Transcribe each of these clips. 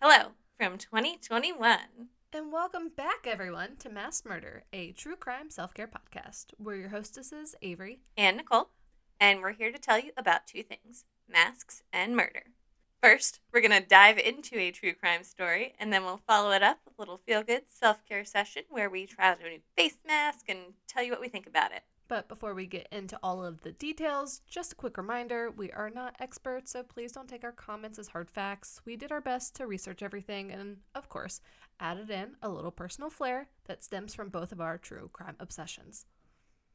Hello from 2021. And welcome back, everyone, to Mass Murder, a true crime self care podcast. We're your hostesses, Avery. And Nicole. And we're here to tell you about two things masks and murder. First, we're going to dive into a true crime story, and then we'll follow it up with a little feel good self care session where we try out a new face mask and tell you what we think about it. But before we get into all of the details, just a quick reminder we are not experts, so please don't take our comments as hard facts. We did our best to research everything and, of course, added in a little personal flair that stems from both of our true crime obsessions.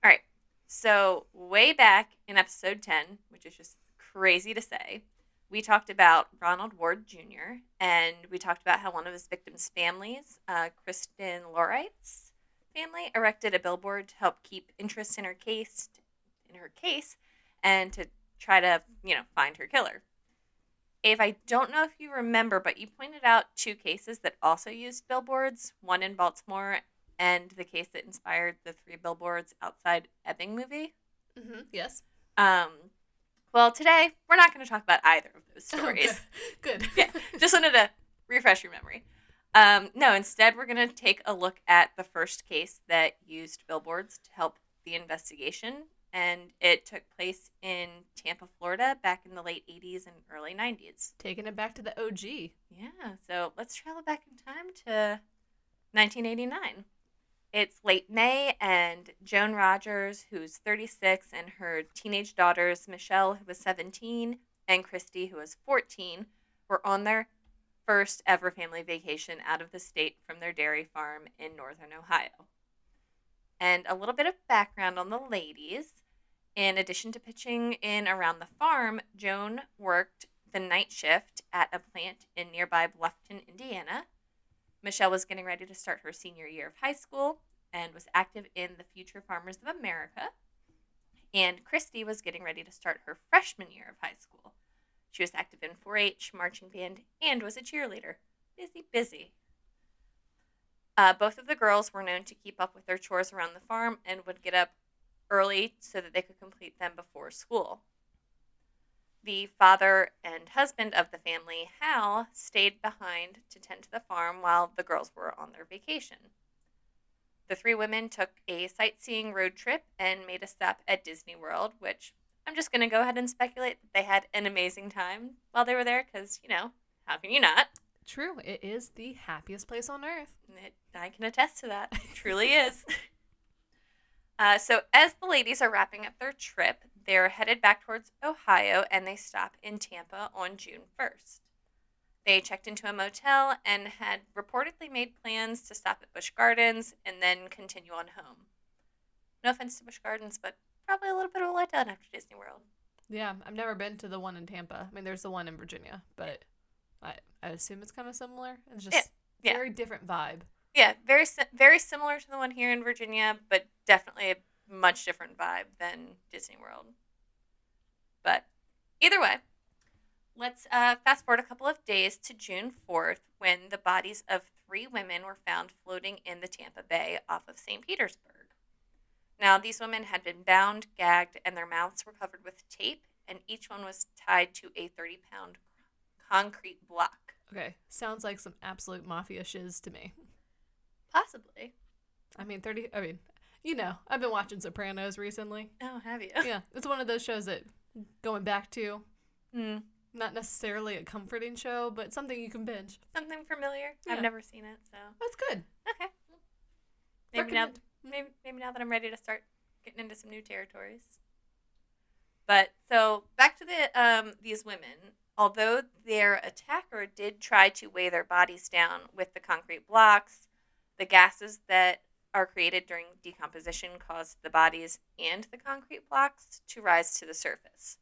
All right. So, way back in episode 10, which is just crazy to say, we talked about Ronald Ward Jr., and we talked about how one of his victims' families, uh, Kristen Lorites, family erected a billboard to help keep interest in her case in her case and to try to, you know, find her killer. Ave, I don't know if you remember, but you pointed out two cases that also used billboards, one in Baltimore and the case that inspired the three billboards outside Ebbing movie. Mm-hmm. Yes. Um, well, today we're not going to talk about either of those stories. Good. good. yeah, just wanted to refresh your memory. Um, no, instead, we're going to take a look at the first case that used billboards to help the investigation. And it took place in Tampa, Florida, back in the late 80s and early 90s. Taking it back to the OG. Yeah, so let's travel back in time to 1989. It's late May, and Joan Rogers, who's 36, and her teenage daughters, Michelle, who was 17, and Christy, who was 14, were on their first ever family vacation out of the state from their dairy farm in northern Ohio. And a little bit of background on the ladies. In addition to pitching in around the farm, Joan worked the night shift at a plant in nearby Bluffton, Indiana. Michelle was getting ready to start her senior year of high school and was active in the Future Farmers of America. And Christy was getting ready to start her freshman year of high school. She was active in 4 H, marching band, and was a cheerleader. Busy, busy. Uh, both of the girls were known to keep up with their chores around the farm and would get up early so that they could complete them before school. The father and husband of the family, Hal, stayed behind to tend to the farm while the girls were on their vacation. The three women took a sightseeing road trip and made a stop at Disney World, which I'm just going to go ahead and speculate that they had an amazing time while they were there because, you know, how can you not? True. It is the happiest place on earth. It, I can attest to that. It truly is. Uh, so, as the ladies are wrapping up their trip, they're headed back towards Ohio and they stop in Tampa on June 1st. They checked into a motel and had reportedly made plans to stop at Busch Gardens and then continue on home. No offense to Busch Gardens, but probably a little bit of a letdown after Disney World. Yeah, I've never been to the one in Tampa. I mean, there's the one in Virginia, but I, I assume it's kind of similar. It's just Yeah, yeah. very different vibe. Yeah, very very similar to the one here in Virginia, but definitely a much different vibe than Disney World. But either way, let's uh, fast forward a couple of days to June 4th when the bodies of three women were found floating in the Tampa Bay off of St. Petersburg. Now, these women had been bound, gagged, and their mouths were covered with tape, and each one was tied to a 30 pound concrete block. Okay, sounds like some absolute mafia shiz to me. Possibly. I mean, 30, I mean, you know, I've been watching Sopranos recently. Oh, have you? Yeah, it's one of those shows that going back to, Hmm. not necessarily a comforting show, but something you can binge. Something familiar. Yeah. I've never seen it, so That's good. okay. Maybe now, Recommend. Maybe maybe now that I'm ready to start getting into some new territories. But so back to the um these women. Although their attacker did try to weigh their bodies down with the concrete blocks, the gases that are created during decomposition caused the bodies and the concrete blocks to rise to the surface.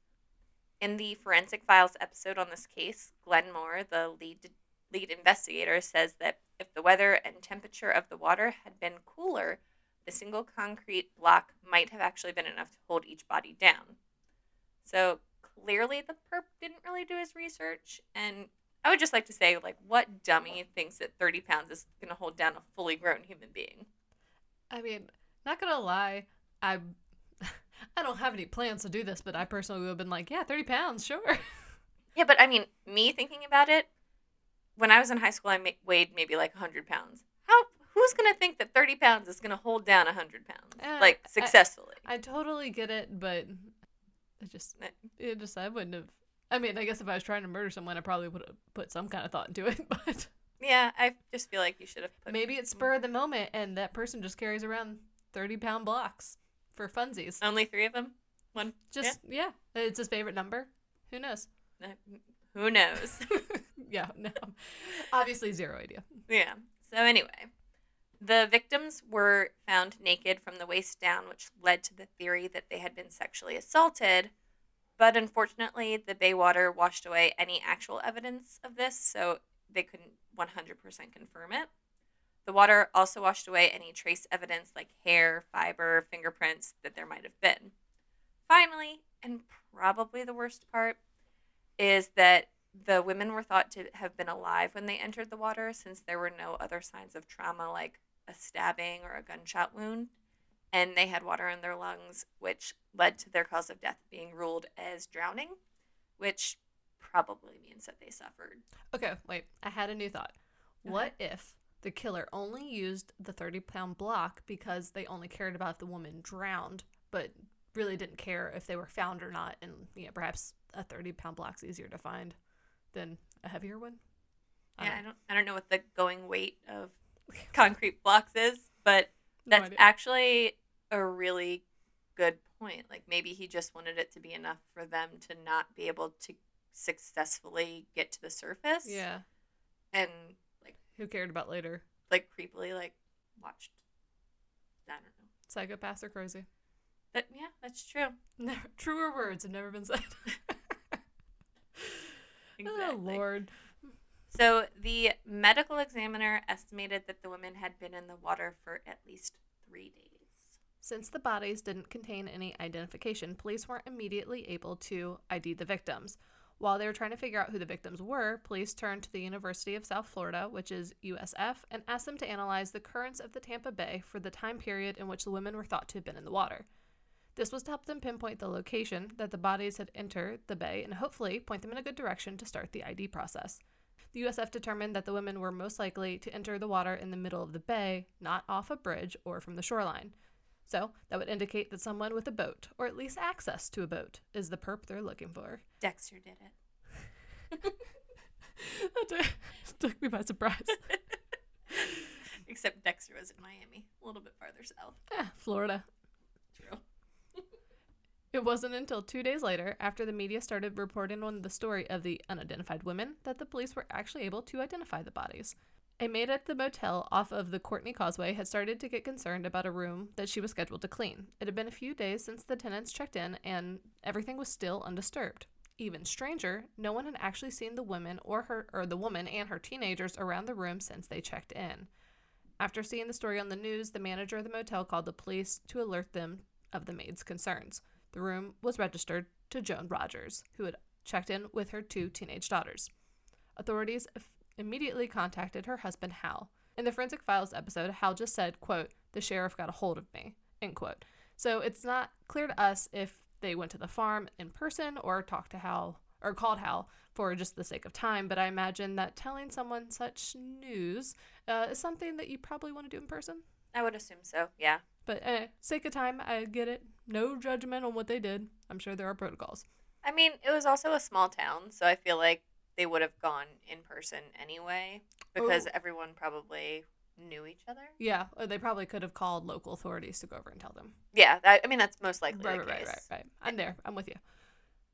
In the Forensic Files episode on this case, Glenn Moore, the lead lead investigator, says that if the weather and temperature of the water had been cooler, the single concrete block might have actually been enough to hold each body down. So clearly, the perp didn't really do his research, and I would just like to say, like, what dummy thinks that 30 pounds is going to hold down a fully grown human being? I mean, not gonna lie, I I don't have any plans to do this, but I personally would have been like, yeah, thirty pounds, sure. Yeah, but I mean, me thinking about it, when I was in high school, I ma- weighed maybe like 100 pounds. Who's gonna think that 30 pounds is gonna hold down 100 pounds Eh, like successfully? I totally get it, but it just it just I wouldn't have. I mean, I guess if I was trying to murder someone, I probably would have put some kind of thought into it. But yeah, I just feel like you should have put. maybe it's spur of the moment, and that person just carries around thirty pound blocks for funsies. only three of them. One. Just yeah, it's his favorite number. Who knows? Uh, Who knows? yeah, no, obviously zero idea. Yeah. So anyway, the victims were found naked from the waist down, which led to the theory that they had been sexually assaulted. But unfortunately, the bay water washed away any actual evidence of this, so they couldn't 100% confirm it. The water also washed away any trace evidence like hair, fiber, fingerprints that there might have been. Finally, and probably the worst part, is that the women were thought to have been alive when they entered the water since there were no other signs of trauma like a stabbing or a gunshot wound. And they had water in their lungs, which led to their cause of death being ruled as drowning, which probably means that they suffered. Okay, wait. I had a new thought. What if the killer only used the 30 pound block because they only cared about if the woman drowned, but really didn't care if they were found or not? And yeah, perhaps a 30 pound block's easier to find than a heavier one? I Yeah, don't- I don't I don't know what the going weight of concrete blocks is, but that's idea. actually a really good point. Like maybe he just wanted it to be enough for them to not be able to successfully get to the surface. Yeah. And like Who cared about later? like creepily like watched I don't know. Psychopaths are crazy. But yeah, that's true. Never, truer words have never been said. Exactly. Oh, Lord. So the medical examiner estimated that the women had been in the water for at least three days. Since the bodies didn't contain any identification, police weren't immediately able to ID the victims. While they were trying to figure out who the victims were, police turned to the University of South Florida, which is USF, and asked them to analyze the currents of the Tampa Bay for the time period in which the women were thought to have been in the water. This was to help them pinpoint the location that the bodies had entered the bay and hopefully point them in a good direction to start the ID process. The USF determined that the women were most likely to enter the water in the middle of the bay, not off a bridge or from the shoreline. So, that would indicate that someone with a boat, or at least access to a boat, is the perp they're looking for. Dexter did it. that took- me by surprise. Except Dexter was in Miami, a little bit farther south. Eh, Florida. True. It wasn't until two days later, after the media started reporting on the story of the unidentified women, that the police were actually able to identify the bodies. A maid at the motel off of the Courtney Causeway had started to get concerned about a room that she was scheduled to clean. It had been a few days since the tenants checked in, and everything was still undisturbed. Even stranger, no one had actually seen the women or her or the woman and her teenagers around the room since they checked in. After seeing the story on the news, the manager of the motel called the police to alert them of the maid's concerns. The room was registered to Joan Rogers, who had checked in with her two teenage daughters. Authorities f- immediately contacted her husband Hal. In the Forensic Files episode, Hal just said, quote, the sheriff got a hold of me, end quote. So it's not clear to us if they went to the farm in person or talked to Hal or called Hal for just the sake of time, but I imagine that telling someone such news uh, is something that you probably want to do in person. I would assume so, yeah. But eh, sake of time, I get it. No judgment on what they did. I'm sure there are protocols. I mean, it was also a small town, so I feel like they would have gone in person anyway because Oh. everyone probably knew each other. Yeah, or they probably could have called local authorities to go over and tell them. Yeah, that, I mean that's most likely Right, the right, case. right, right, right. I'm there. I'm with you.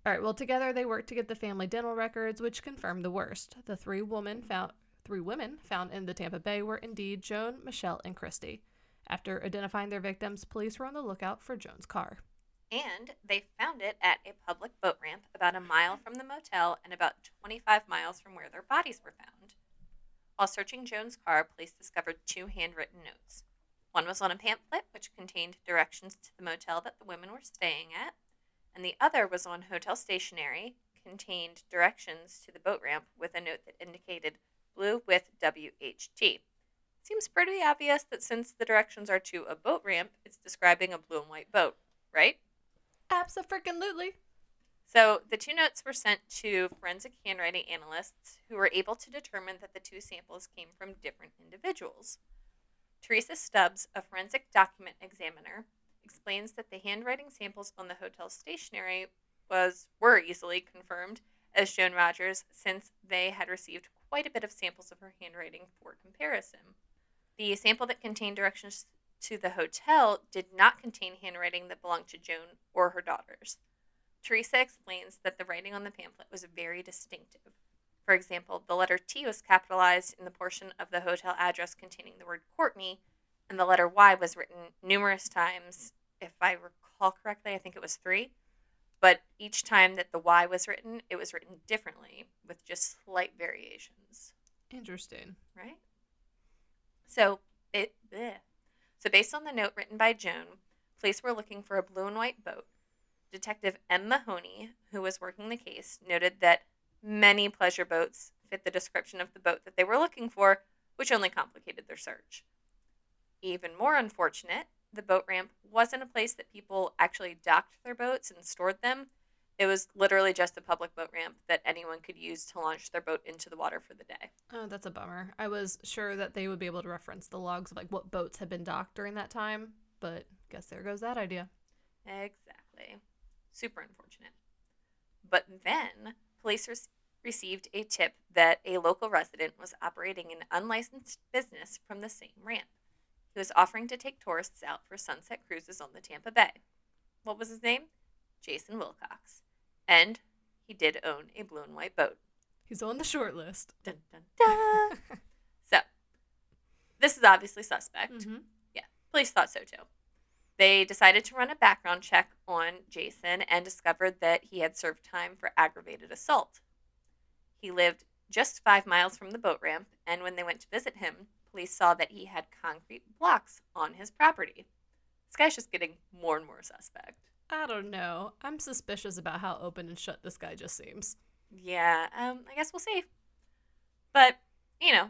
All right. Well, together they worked to get the family dental records, which confirmed the worst. The three women found three women found in the Tampa Bay were indeed Joan, Michelle, and Christy. After identifying their victims, police were on the lookout for Joan's car. And they found it at a public boat ramp about a mile from the motel and about 25 miles from where their bodies were found. While searching Joan's car, police discovered two handwritten notes. One was on a pamphlet, which contained directions to the motel that the women were staying at, and the other was on hotel stationery, contained directions to the boat ramp with a note that indicated blue with WHT. Seems pretty obvious that since the directions are to a boat ramp, it's describing a blue and white boat, right? Absolutely. So the two notes were sent to forensic handwriting analysts who were able to determine that the two samples came from different individuals. Teresa Stubbs, a forensic document examiner, explains that the handwriting samples on the hotel stationery was were easily confirmed as Joan Rogers since they had received quite a bit of samples of her handwriting for comparison. The sample that contained directions to the hotel did not contain handwriting that belonged to Joan or her daughters. Teresa explains that the writing on the pamphlet was very distinctive. For example, the letter T was capitalized in the portion of the hotel address containing the word Courtney, and the letter Y was written numerous times. If I recall correctly, I think it was three. But each time that the Y was written, it was written differently with just slight variations. Interesting. Right? So it. So based on the note written by Joan, police were looking for a blue and white boat. Detective M. Mahoney, who was working the case, noted that many pleasure boats fit the description of the boat that they were looking for, which only complicated their search. Even more unfortunate, the boat ramp wasn't a place that people actually docked their boats and stored them. It was literally just a public boat ramp that anyone could use to launch their boat into the water for the day. Oh, that's a bummer. I was sure that they would be able to reference the logs of like what boats had been docked during that time, but guess there goes that idea. Exactly. Super unfortunate. But then, police re- received a tip that a local resident was operating an unlicensed business from the same ramp. He was offering to take tourists out for sunset cruises on the Tampa Bay. What was his name? Jason Wilcox. And he did own a blue and white boat. He's on the short list. Dun, dun, dun. so, this is obviously suspect. Mhm. Police thought so too. They decided to run a background check on Jason and discovered that he had served time for aggravated assault. He lived just five miles from the boat ramp, and when they went to visit him, police saw that he had concrete blocks on his property. This guy's just getting more and more suspect. I don't know. I'm suspicious about how open and shut this guy just seems. Yeah, um, I guess we'll see. But, you know,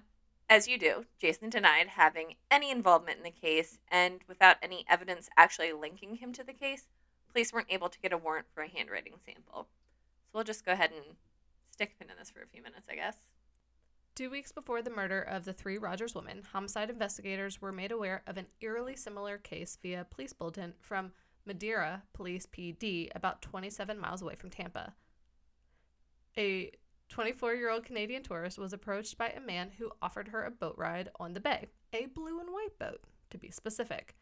as you do, Jason denied having any involvement in the case, and without any evidence actually linking him to the case, police weren't able to get a warrant for a handwriting sample. So we'll just go ahead and stick a pin in this for a few minutes, I guess. Two weeks before the murder of the three Rogers women, homicide investigators were made aware of an eerily similar case via police bulletin from Madeira Police PD, about 27 miles away from Tampa. A 24 year old Canadian tourist was approached by a man who offered her a boat ride on the bay, a blue and white boat, to be specific.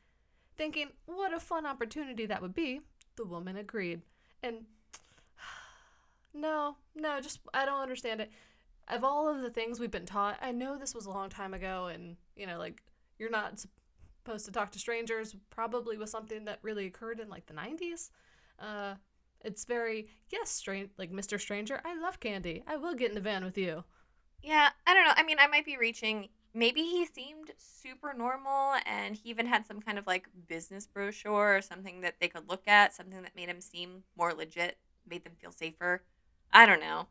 Thinking what a fun opportunity that would be, the woman agreed. And no, no, just I don't understand it of all of the things we've been taught, I know this was a long time ago, and you know, like you're not supposed to talk to strangers. Probably was something that really occurred in like the '90s. Uh, it's very yes, strange, like Mr. Stranger. I love candy. I will get in the van with you. Yeah, I don't know. I mean, I might be reaching. Maybe he seemed super normal and he even had some kind of like business brochure or something that they could look at, something that made him seem more legit, made them feel safer. I don't know.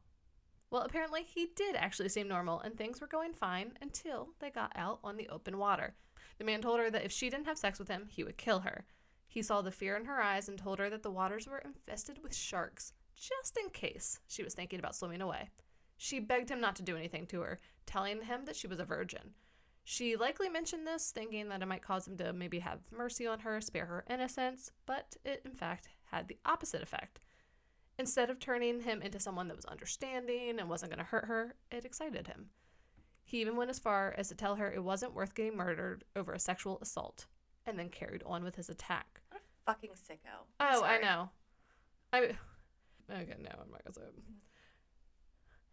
Well, apparently he did actually seem normal, and things were going fine until they got out on the open water. The man told her that if she didn't have sex with him, he would kill her. He saw the fear in her eyes and told her that the waters were infested with sharks, just in case she was thinking about swimming away. She begged him not to do anything to her, telling him that she was a virgin. She likely mentioned this, thinking that it might cause him to maybe have mercy on her, spare her innocence, but it in fact had the opposite effect. Instead of turning him into someone that was understanding and wasn't going to hurt her, it excited him. He even went as far as to tell her it wasn't worth getting murdered over a sexual assault, and then carried on with his attack. What a fucking sicko. Oh, I know. I okay, no, I'm not gonna say it.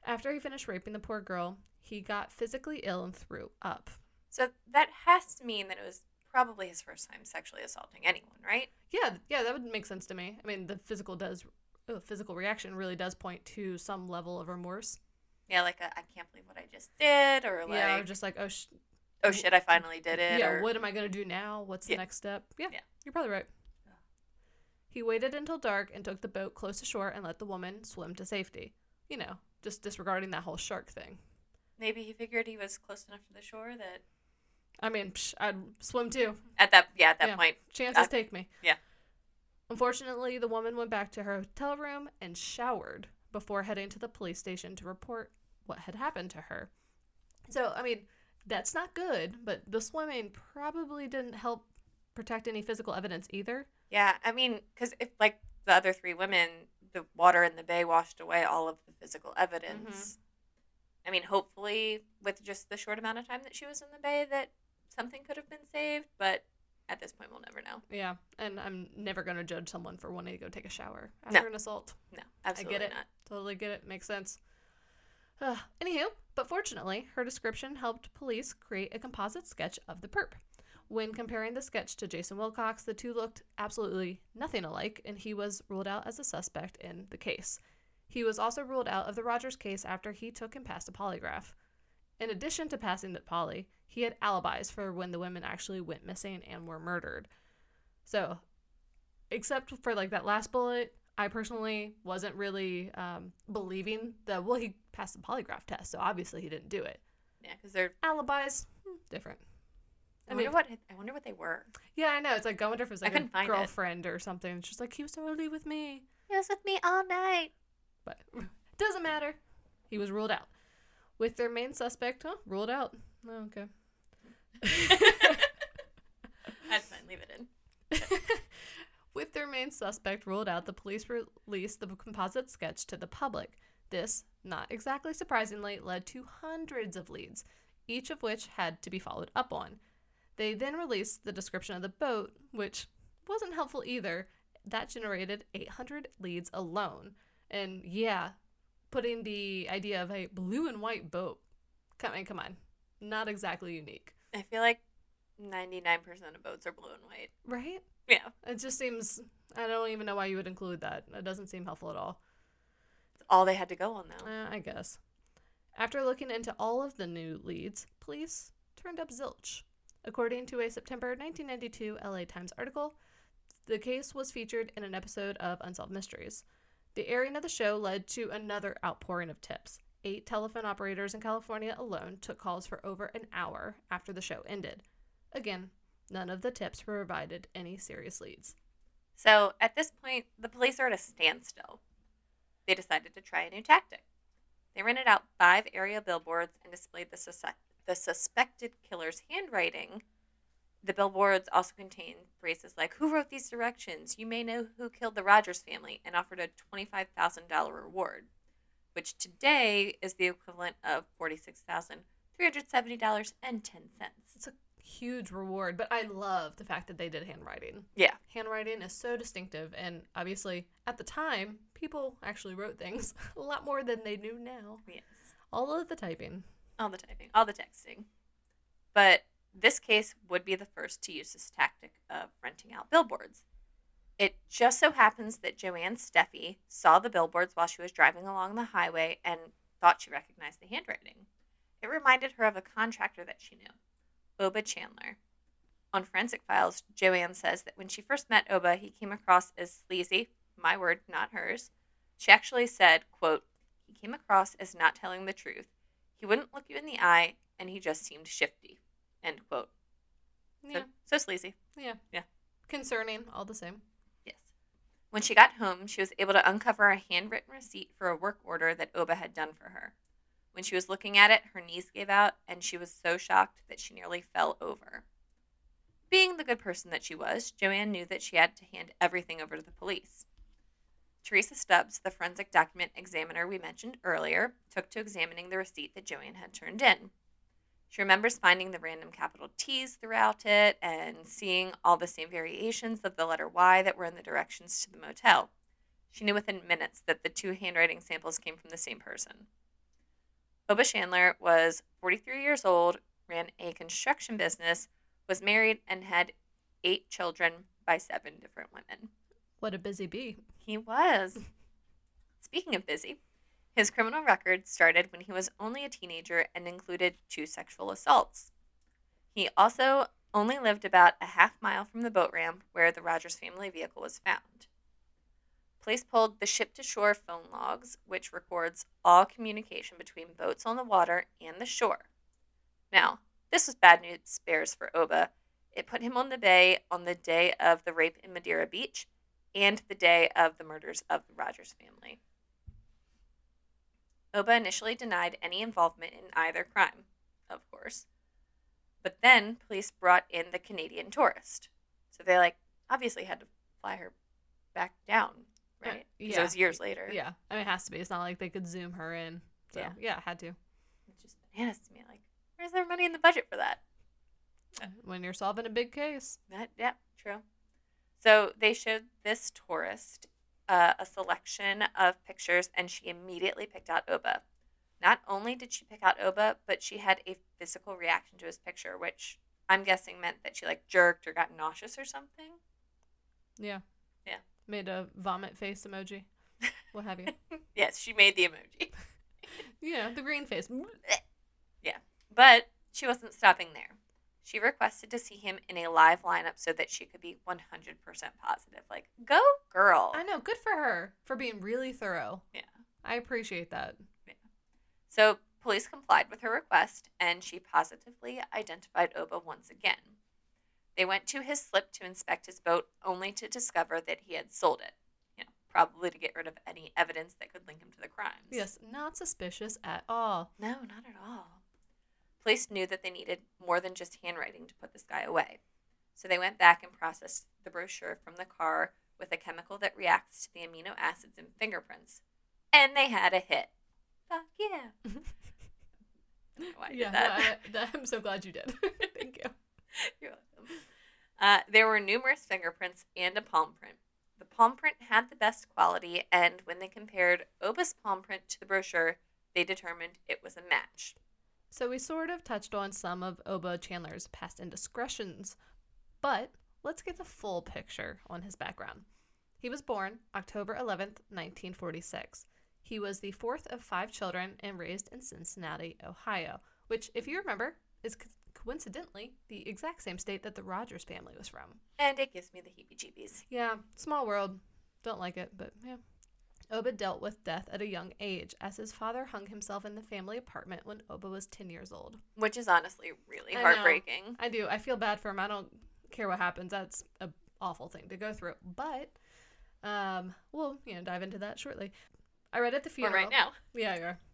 After he finished raping the poor girl, he got physically ill and threw up. So that has to mean that it was probably his first time sexually assaulting anyone, right? Yeah, yeah, that would make sense to me. I mean, the physical does, uh, physical reaction really does point to some level of remorse. Yeah, like a, I can't believe what I just did, or like, yeah, or just like, oh, sh- oh shit, I finally did it. yeah, or, what am I gonna do now? What's the Yeah. next step? Yeah, Yeah. you're probably right. Yeah. He waited until dark and took the boat close to shore and let the woman swim to safety. You know, just disregarding that whole shark thing. maybe he figured he was close enough to the shore that I mean, psh, I'd swim too. at that yeah at that point Chances Uh, take me. yeah. Unfortunately, the woman went back to her hotel room and showered before heading to the police station to report what had happened to her. So, I mean, that's not good, but the swimming probably didn't help protect any physical evidence either. Yeah, I mean, because if like the other three women, the water in the bay washed away all of the physical evidence. Mm-hmm. I mean, hopefully, with just the short amount of time that she was in the bay, that something could have been saved. But at this point, we'll never know. Yeah, and I'm never going to judge someone for wanting to go take a shower after an assault. No, absolutely I get it. not. Totally get it. Makes sense. Anywho, but fortunately, her description helped police create a composite sketch of the perp. When comparing the sketch to Jason Wilcox, the two looked absolutely nothing alike, and he was ruled out as a suspect in the case. He was also ruled out of the Rogers case after he took and passed a polygraph. In addition to passing the poly, he had alibis for when the women actually went missing and were murdered. So, except for like that last bullet, I personally wasn't really um, believing that. Well, he passed the polygraph test, so obviously he didn't do it. Yeah, because they're. Alibis, hmm, different. I, wonder what I wonder what they were. Yeah, I know. It's like I wonder if it was like a find it. girlfriend or something. It's just like he was so early with me, He was with me all night. but doesn't matter. He was ruled out. With their main suspect, huh? Ruled out. Oh, okay. That's fine. Leave it in. With their main suspect ruled out, the police released the composite sketch to the public. This, not exactly surprisingly, led to hundreds of leads, each of which had to be followed up on. They then released the description of the boat, which wasn't helpful either. That generated 800 leads alone. And yeah, putting the idea of a blue and white boat, come on, come on, not exactly unique, I feel like ninety nine percent of boats are blue and white. right? Yeah, It just seems, I don't even know why you would include that. It doesn't seem helpful at all. it's all they had to go on though. Uh, I guess. After looking into all of the new leads, police turned up zilch. According to a September 1992 LA Times article, the case was featured in an episode of Unsolved Mysteries. The airing of the show led to another outpouring of tips. Eight telephone operators in California alone took calls for over an hour after the show ended. Again, none of the tips provided any serious leads. So at this point, the police are at a standstill. They decided to try a new tactic. They rented out five area billboards and displayed the, sus- the suspected killer's handwriting. The billboards also contained phrases like, Who wrote these directions? You may know who killed the Rogers family, and offered a $25,000 reward, which today is the equivalent of $46,370.10. It's a huge reward, but I love the fact that they did handwriting. Yeah. Handwriting is so distinctive, and obviously, at the time, people actually wrote things a lot more than they do now. Yes. All of the typing. All the typing, all the texting. But this case would be the first to use this tactic of renting out billboards. It just so happens that Joanne Steffey saw the billboards while she was driving along the highway and thought she recognized the handwriting. It reminded her of a contractor that she knew, Oba Chandler. On Forensic Files, Joanne says that when she first met Oba, he came across as sleazy, my word, not hers. She actually said, quote, he came across as not telling the truth. He wouldn't look you in the eye, and he just seemed shifty. End quote. So, Yeah, so sleazy. yeah, yeah. Concerning, all the same. Yes. When she got home, she was able to uncover a handwritten receipt for a work order that Oba had done for her. When she was looking at it, her knees gave out, and she was so shocked that she nearly fell over. Being the good person that she was, Joanne knew that she had to hand everything over to the police. Teresa Stubbs, the forensic document examiner we mentioned earlier, took to examining the receipt that Joanne had turned in. She remembers finding the random capital T's throughout it and seeing all the same variations of the letter Y that were in the directions to the motel. She knew within minutes that the two handwriting samples came from the same person. Oba Chandler was 43 years old, ran a construction business, was married, and had eight children by seven different women. What a busy bee. He was. Speaking of busy, his criminal record started when he was only a teenager and included two sexual assaults. He also only lived about a half mile from the boat ramp where the Rogers family vehicle was found. Police pulled the ship to shore phone logs, which records all communication between boats on the water and the shore. Now, this was bad news bears for Oba. It put him on the bay on the day of the rape in Madeira Beach and the day of the murders of the Rogers family. Oba initially denied any involvement in either crime, of course. But then police brought in the Canadian tourist. So they like obviously had to fly her back down, right? yeah. It was years later. Yeah, I mean, it has to be. It's not like they could zoom her in. So Yeah. yeah, had to. It's just bananas to me. Like, where's their money in the budget for that? When you're solving a big case. That yeah, true. So they showed this tourist uh, a selection of pictures, and she immediately picked out Oba. Not only did she pick out Oba, but she had a physical reaction to his picture, which I'm guessing meant that she like jerked or got nauseous or something. Yeah. Yeah. Made a vomit face emoji. What have you? yes, she made the emoji, yeah, the green face. Yeah, but she wasn't stopping there. She requested to see him in a live lineup so that she could be 100% positive. Like, go girl. I know. Good for her for being really thorough. Yeah. I appreciate that. Yeah. So police complied with her request, and she positively identified Oba once again. They went to his slip to inspect his boat, only to discover that he had sold it. You know, probably to get rid of any evidence that could link him to the crimes. Yes, not suspicious at all. No, not at all. Police knew that they needed more than just handwriting to put this guy away. So they went back and processed the brochure from the car with a chemical that reacts to the amino acids in fingerprints. And they had a hit. Fuck yeah. I don't know why I yeah, no, I, that- I'm so glad you did. Thank you. You're welcome. Uh, there were numerous fingerprints and a palm print. The palm print had the best quality, and when they compared Oba's palm print to the brochure, they determined it was a match. So we sort of touched on some of Oba Chandler's past indiscretions, but let's get the full picture on his background. He was born October 11th, 1946. He was the fourth of five children and raised in Cincinnati, Ohio, which, if you remember, is coincidentally the exact same state that the Rogers family was from. And it gives me the heebie jeebies. Yeah, small world. Don't like it, but yeah. Oba dealt with death at a young age, as his father hung himself in the family apartment when Oba was 10 years old. Which is honestly really I know. heartbreaking. I do. I feel bad for him. I don't care what happens. That's a awful thing to go through. But um, we'll you know dive into that shortly. I read at the Or funeral. right now. Yeah, are.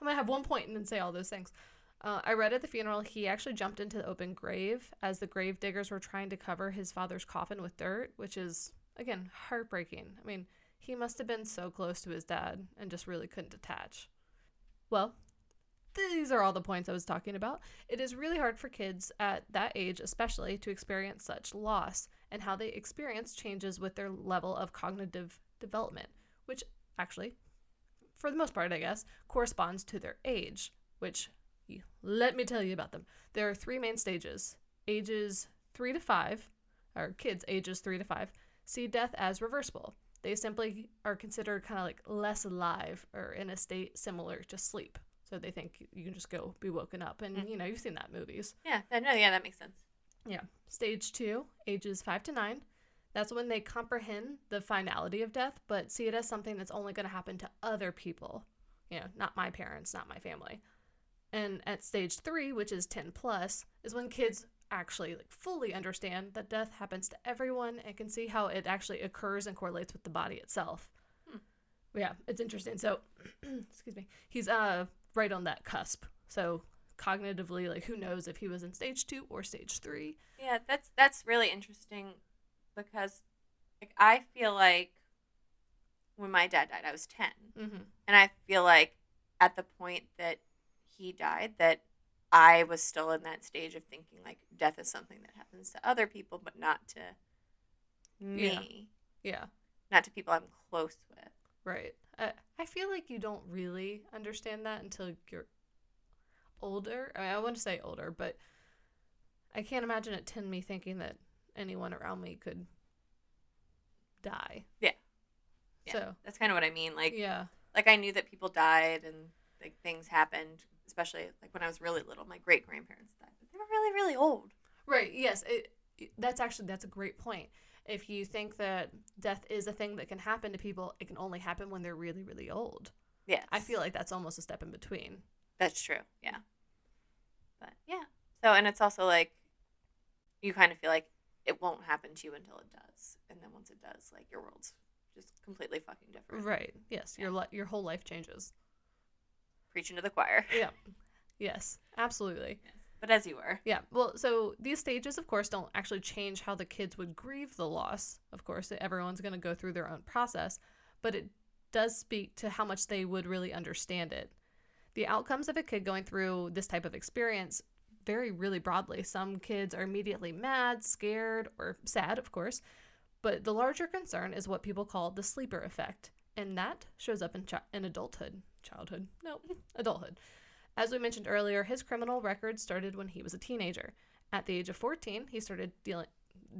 I'm gonna have one point and then say all those things. Uh, I read at the funeral he actually jumped into the open grave as the grave diggers were trying to cover his father's coffin with dirt, which is again heartbreaking. I mean, he must have been so close to his dad and just really couldn't detach. Well, these are all the points I was talking about. It is really hard for kids at that age, especially, to experience such loss and how they experience changes with their level of cognitive development, which actually, for the most part, I guess, corresponds to their age, which let me tell you about them. There are three main stages ages three to five, or kids ages three to five, see death as reversible. They simply are considered kind of like less alive or in a state similar to sleep. So they think you can just go be woken up. And, mm-hmm. you know, you've seen that in movies. Yeah, no, yeah, that makes sense. Yeah. Stage two, ages five to nine. That's when they comprehend the finality of death, but see it as something that's only going to happen to other people. You know, not my parents, not my family. And at stage three, which is 10 plus, is when kids actually like fully understand that death happens to everyone and can see how it actually occurs and correlates with the body itself. Hmm. Yeah, it's interesting. So, excuse me, he's uh right on that cusp. So cognitively, like who knows if he was in stage two or stage three? Yeah, that's that's really interesting because like I feel like when my dad died, I was 10. Mm-hmm. And I feel like at the point that he died that I was still in that stage of thinking like death is something that happens to other people but not to me. Yeah, Not to people I'm close with. right. I, I feel like you don't really understand that until you're older. I, mean, I want to say older, but I can't imagine at 10 me thinking that anyone around me could die. Yeah. Yeah. So, That's kind of what I mean. Like yeah. like I knew that people died and like things happened, especially like when I was really little. My great grandparents died, but they were really really old. Right. Yes. It, that's actually that's a great point. If you think that death is a thing that can happen to people, it can only happen when they're really really old. Yeah. I feel like that's almost a step in between. that's true. Yeah, but yeah. So and it's also like you kind of feel like it won't happen to you until it does. And then once it does, like your world's just completely fucking different. Right. Yes. Your li- your whole life changes. Preaching to the choir. Yeah. Yes. Absolutely. Yes. But as you were. Yeah. Well, so these stages, of course, don't actually change how the kids would grieve the loss. Of course, everyone's going to go through their own process, but it does speak to how much they would really understand it. The outcomes of a kid going through this type of experience vary really broadly. Some kids are immediately mad, scared, or sad, of course, but the larger concern is what people call the sleeper effect, and that shows up in, chi- in adulthood. Childhood? No, adulthood. As we mentioned earlier, his criminal record started when he was a teenager. At the age of 14, he started dealing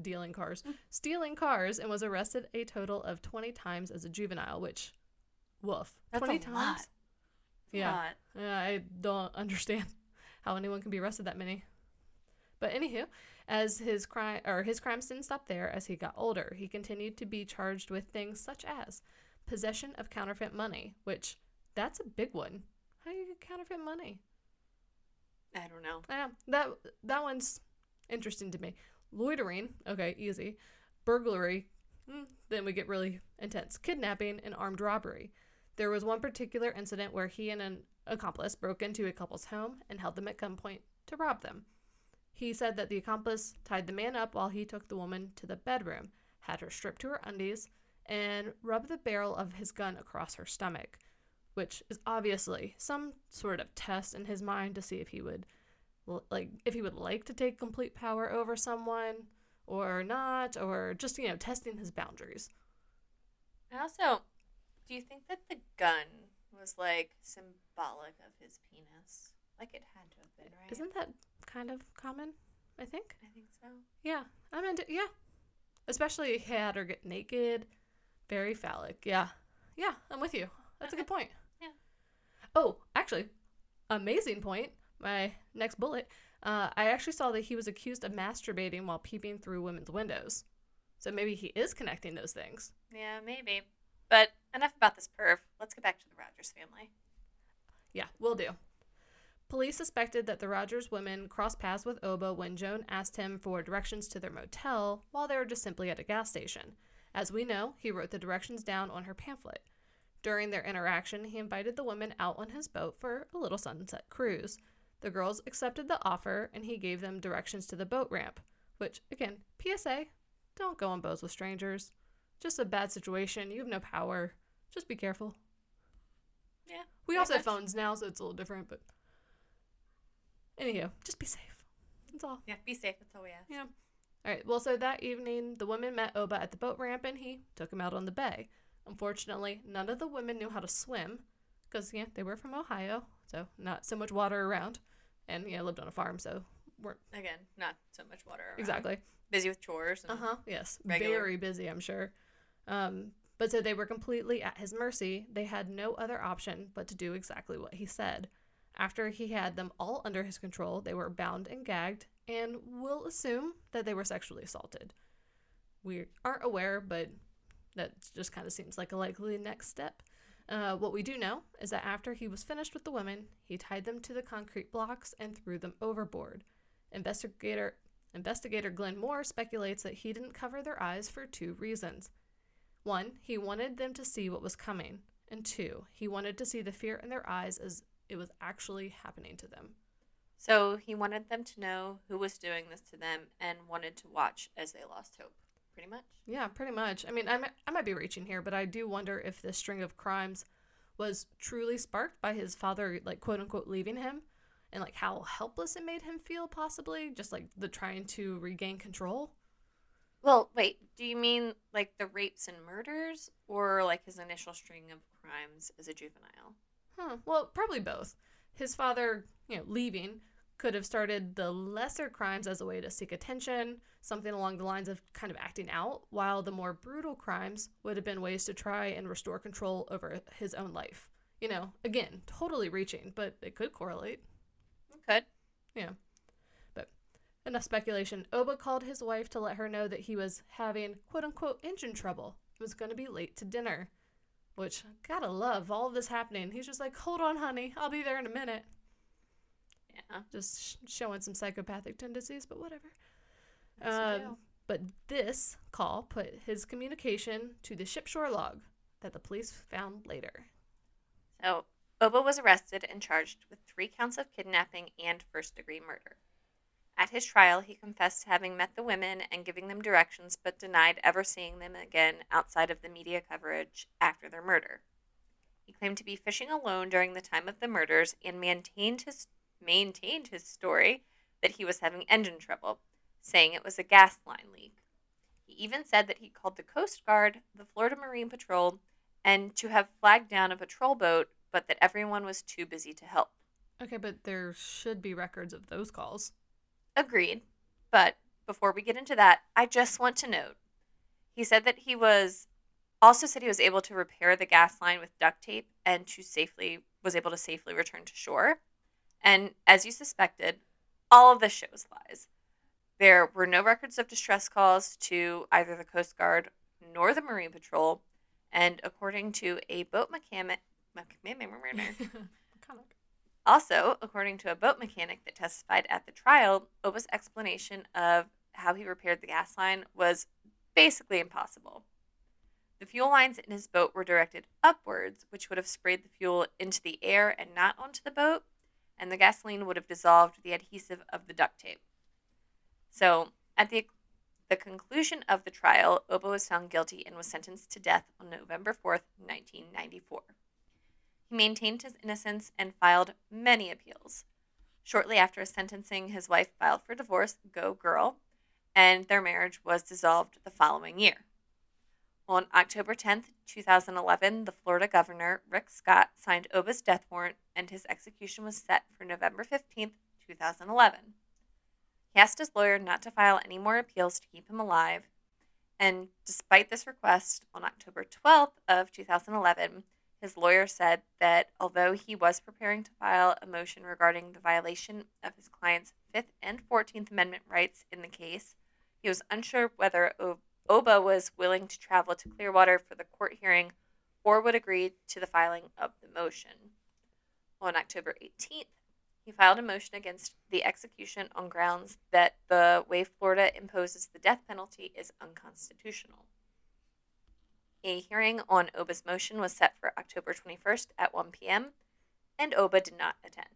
dealing cars, stealing cars, and was arrested a total of 20 times as a juvenile, which, woof. That's 20 a times? lot. It's a Yeah. Yeah, I don't understand how anyone can be arrested that many. But anywho, as his crime or his crimes didn't stop there as he got older, he continued to be charged with things such as possession of counterfeit money, which that's a big one. How do you counterfeit money? I don't know. Yeah, that that one's interesting to me. Loitering, okay, easy. Burglary, mm, then we get really intense. Kidnapping and armed robbery. There was one particular incident where he and an accomplice broke into a couple's home and held them at gunpoint to rob them. He said that the accomplice tied the man up while he took the woman to the bedroom, had her stripped to her undies, and rubbed the barrel of his gun across her stomach, which is obviously some sort of test in his mind to see if he would like if he would like to take complete power over someone or not or just you know testing his boundaries And also, do you think that the gun was like symbolic of his penis? Like it had to have been, right? isn't that kind of common i think I think so. yeah i'm into yeah especially had her get naked very phallic yeah yeah i'm with you that's a good point. Oh actually amazing point my next bullet uh, i actually saw that he was accused of masturbating while peeping through women's windows so maybe he is connecting those things Yeah, maybe. But enough about this perv. Let's get back to the Rogers family. Yeah, will do. Police suspected that the Rogers women crossed paths with Oba when Joan asked him for directions to their motel while they were just simply at a gas station. As we know, he wrote the directions down on her pamphlet. During their interaction, he invited the women out on his boat for a little sunset cruise. The girls accepted the offer and he gave them directions to the boat ramp, which, again, PSA don't go on boats with strangers. Just a bad situation. You have no power. Just be careful. Yeah. We also have phones now, so it's a little different, but anywho, just be safe. That's all. Yeah, be safe. That's all we ask. Yeah. All right. Well, so that evening, the women met Oba at the boat ramp, and he took him out on the bay. Unfortunately, none of the women knew how to swim, because yeah, they were from Ohio, so not so much water around, and yeah, lived on a farm, so weren't Again, not so much water. Around. exactly. Busy with chores. Uh huh. Yes. regular- Very busy, I'm sure. Um, but so they were completely at his mercy. They had no other option but to do exactly what he said. After he had them all under his control, they were bound and gagged, and we'll assume that they were sexually assaulted. We aren't aware, but that just kind of seems like a likely next step. Uh, what we do know is that after he was finished with the women, he tied them to the concrete blocks and threw them overboard. Investigator Investigator Glenn Moore speculates that he didn't cover their eyes for two reasons. One, he wanted them to see what was coming, and two, he wanted to see the fear in their eyes as it was actually happening to them. So he wanted them to know who was doing this to them and wanted to watch as they lost hope. Pretty much. Yeah, pretty much. I mean, I might, I might be reaching here, but I do wonder if this string of crimes was truly sparked by his father, like quote unquote, leaving him, and like how helpless it made him feel, possibly, just like the trying to regain control. Well, wait. Do you mean like the rapes and murders, or like his initial string of crimes as a juvenile? Huh. Well, probably both. His father, you know, leaving could have started the lesser crimes as a way to seek attention, something along the lines of kind of acting out, while the more brutal crimes would have been ways to try and restore control over his own life. You know, again, totally reaching, but it could correlate. Could. Yeah. But enough speculation. Oba called his wife to let her know that he was having quote unquote engine trouble. It was going to be late to dinner. Which, gotta love all of this happening. He's just like, hold on, honey, I'll be there in a minute. Yeah. Just sh- showing some psychopathic tendencies, but whatever. Um. But this call put his communication to the shipshore log that the police found later. So, Oba was arrested and charged with three counts of kidnapping and first degree murder. At his trial, he confessed to having met the women and giving them directions, but denied ever seeing them again outside of the media coverage after their murder. He claimed to be fishing alone during the time of the murders and maintained his maintained his story that he was having engine trouble, saying it was a gas line leak. He even said that he called the Coast Guard, the Florida Marine Patrol, and to have flagged down a patrol boat, but that everyone was too busy to help. Okay, but there should be records of those calls. Agreed. But before we get into that, I just want to note he said that he was also said he was able to repair the gas line with duct tape and to safely was able to safely return to shore. And as you suspected, all of this shit was lies. There were no records of distress calls to either the Coast Guard nor the Marine Patrol, and according to a boat mechanic, also, according to a boat mechanic that testified at the trial, Oba's explanation of how he repaired the gas line was basically impossible. The fuel lines in his boat were directed upwards, which would have sprayed the fuel into the air and not onto the boat, and the gasoline would have dissolved the adhesive of the duct tape. So, at the the conclusion of the trial, Oba was found guilty and was sentenced to death on November 4th, 1994. He maintained his innocence and filed many appeals. Shortly after his sentencing, his wife filed for divorce, go girl, and their marriage was dissolved the following year. On October 10th, 2011, the Florida governor, Rick Scott, signed Oba's death warrant and his execution was set for November 15th, 2011. He asked his lawyer not to file any more appeals to keep him alive, and despite this request, on October 12th of 2011, his lawyer said that although he was preparing to file a motion regarding the violation of his client's Fifth and Fourteenth Amendment rights in the case, he was unsure whether Oba was willing to travel to Clearwater for the court hearing or would agree to the filing of the motion. On October 18th, he filed a motion against the execution on grounds that the way Florida imposes the death penalty is unconstitutional. A hearing on Oba's motion was set for October 21st at 1 p.m., and Oba did not attend.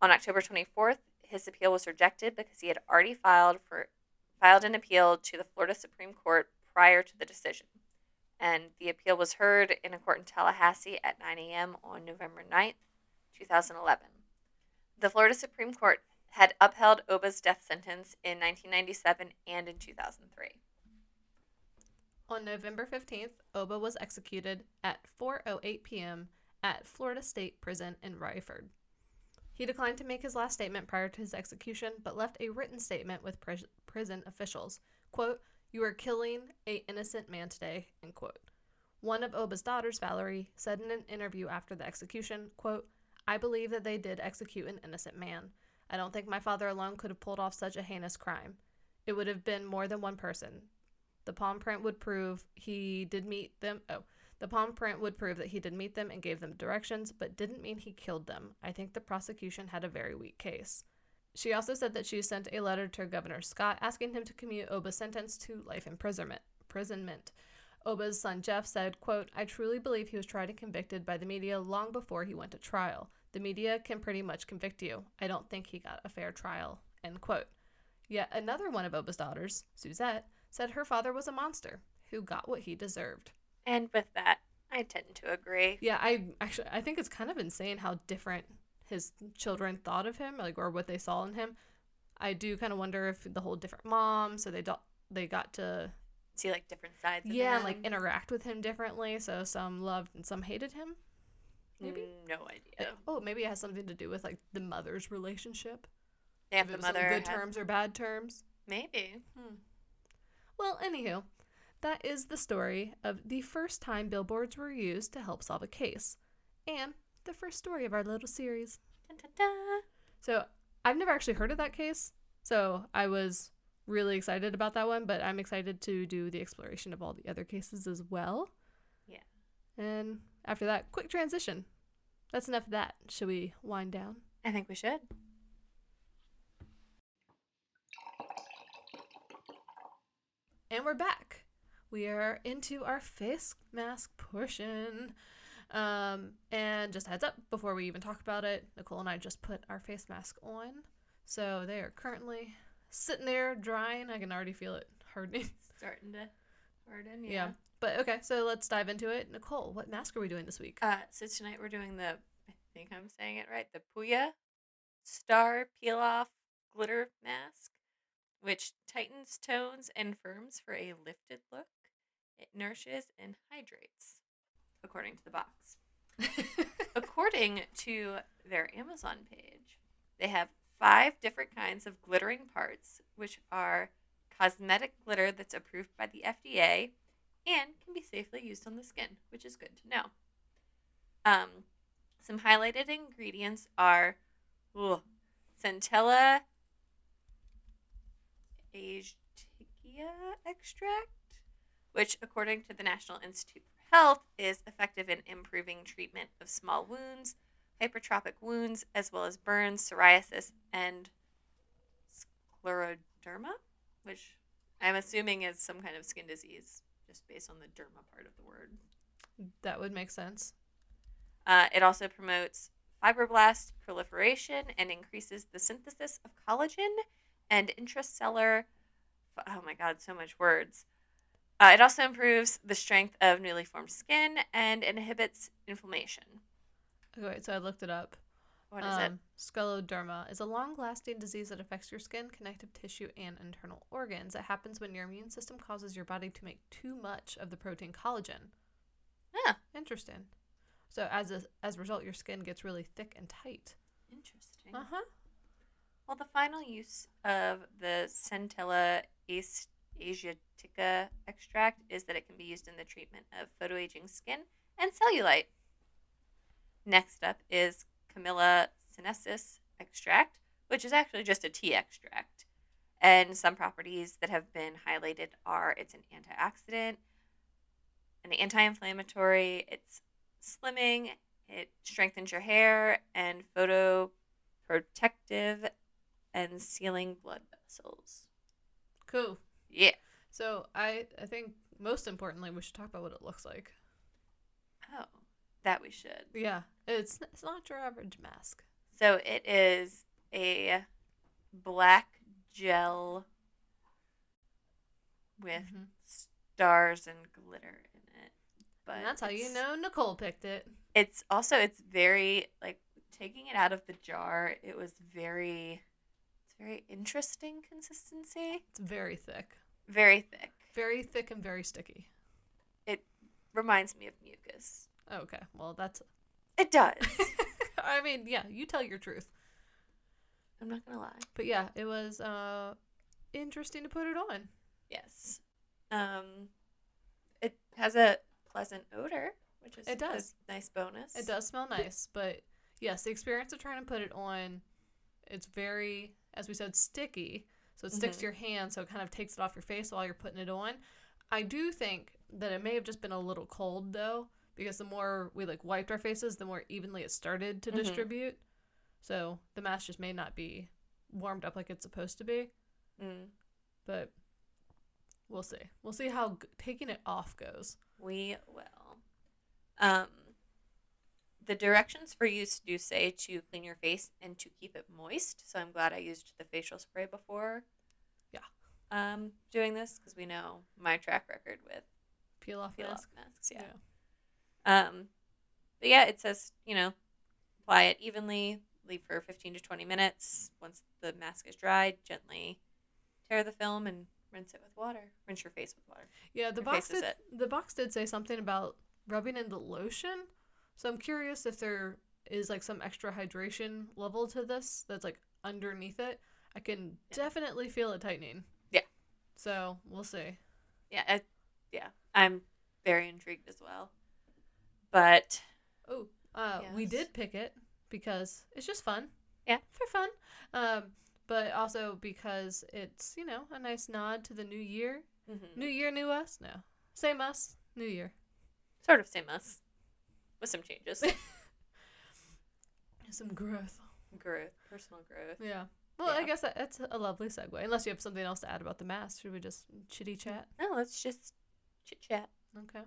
On October 24th, his appeal was rejected because he had already filed for filed an appeal to the Florida Supreme Court prior to the decision. And the appeal was heard in a court in Tallahassee at 9 a.m. on November 9th, 2011. The Florida Supreme Court had upheld Oba's death sentence in 1997 and in 2003. On November 15th, Oba was executed at 4:08 p.m. at Florida State Prison in Raiford. He declined to make his last statement prior to his execution, but left a written statement with prison officials. Quote, "You are killing a innocent man today." End quote. One of Oba's daughters, Valerie, said in an interview after the execution, quote, I believe that they did execute an innocent man. I don't think my father alone could have pulled off such a heinous crime. It would have been more than one person. The palm print would prove he did meet them. Oh, the palm print would prove that he did meet them and gave them directions, but didn't mean he killed them. I think the prosecution had a very weak case. She also said that she sent a letter to Governor Scott asking him to commute Oba's sentence to life imprisonment. imprisonment. Oba's son Jeff said, quote, I truly believe he was tried and convicted by the media long before he went to trial. The media can pretty much convict you. I don't think he got a fair trial. End quote. Yet another one of Oba's daughters, Suzette, said her father was a monster who got what he deserved. And with that, I tend to agree. Yeah, I actually I think it's kind of insane how different his children thought of him, like or what they saw in him. I do kind of wonder if the whole different mom, so they do, they got to see like different sides. Yeah, and like interact with him differently. So some loved and some hated him. Maybe mm, no idea. oh, maybe it has something to do with like the mother's relationship. Yeah, if the mother good terms or bad terms. Maybe. Hmm. Well, anywho, that is the story of the first time billboards were used to help solve a case, and the first story of our little series. Dun, dun, dun. So I've never actually heard of that case, so I was really excited about that one, but I'm excited to do the exploration of all the other cases as well. Yeah. And after that, quick transition. That's enough of that. Should we wind down? I think we should. And we're back. We are into our face mask portion. Um, and just a heads up before we even talk about it, Nicole and I just put our face mask on. So they are currently sitting there drying. I can already feel it hardening. Starting to harden. Yeah. Yeah. But okay, so let's dive into it. Nicole, what mask are we doing this week? Uh, so tonight we're doing the, I think I'm saying it right, the Puya Star Peel Off Glitter Mask, which tightens, tones, and firms for a lifted look. It nourishes and hydrates, according to the box. According to their Amazon page, they have five different kinds of glittering parts, which are cosmetic glitter that's approved by the FDA and can be safely used on the skin, which is good to know. Um, some highlighted ingredients are ooh, Centella Asiatica extract, which, according to the National Institute Health, is effective in improving treatment of small wounds, hypertrophic wounds, as well as burns, psoriasis, and scleroderma, which I'm assuming is some kind of skin disease, just based on the derma part of the word. that would make sense. Uh, it also promotes fibroblast proliferation and increases the synthesis of collagen and intracellular. Oh my god, so much words. Uh, it also improves the strength of newly formed skin and inhibits inflammation. Okay, so I looked it up. What is it? Um, Scleroderma is a long lasting disease that affects your skin, connective tissue, and internal organs. It happens when your immune system causes your body to make too much of the protein collagen. Ah, Interesting. So as a as a result, your skin gets really thick and tight. interesting. Uh huh. Well, the final use of the Centella As- Asiatica extract is that it can be used in the treatment of photoaging skin and cellulite. Next up is Camellia sinensis extract, which is actually just a tea extract. And some properties that have been highlighted are it's an antioxidant, an anti inflammatory, it's slimming, it strengthens your hair, and photoprotective and sealing blood vessels. Cool. Yeah. So I I think most importantly, we should talk about what it looks like. Oh, that we should. Yeah, it's it's not your average mask. So it is a black gel with Mhm. stars and glitter in it. But And that's how you know Nicole picked it. It's also it's very like taking it out of the jar. It was very it's very interesting consistency. It's very thick, Very thick. very thick and very sticky. It reminds me of mucus. Okay, well that's. It does. I mean, yeah, you tell your truth. I'm not gonna lie. But yeah, it was uh interesting to put it on. Yes. Um, it has a pleasant odor, which is It does. a nice bonus. It does smell nice, but yes, the experience of trying to put it on, it's very, as we said, sticky. So it sticks Mhm. to your hand, so it kind of takes it off your face while you're putting it on. I do think that it may have just been a little cold though, because the more we like wiped our faces, the more evenly it started to Mhm. distribute. So the mask just may not be warmed up like it's supposed to be, Mm, but we'll see. We'll see how g- taking it off goes. we will. Um, the directions for use do say to clean your face and to keep it moist. So I'm glad I used the facial spray before. Yeah. Um, doing this because we know my track record with Peel off peel mask. off masks. Yeah. Um, but yeah, it says you know, apply it evenly, leave for 15 to 20 minutes. Once the mask is dried, gently tear the film and rinse it with water. Rinse your face with water. Yeah, the Your box did, the box did say something about rubbing in the lotion. So I'm curious if there is like some extra hydration level to this that's like underneath it. I can Yeah. definitely feel it tightening. Yeah. So we'll see. Yeah, it, yeah. I'm very intrigued as well. But Oh, uh, we did pick it because it's just fun. Yeah. For fun. Um, but also because it's, you know, a nice nod to the new year. mhm, New year, new us? No. Same us, new year. sort of same us, with some changes, Some growth. growth, personal growth. Yeah. Well, I guess that, that's a lovely segue. Unless you have something else to add about the mask, should we just chitty chat? No, let's just chit chat. Okay.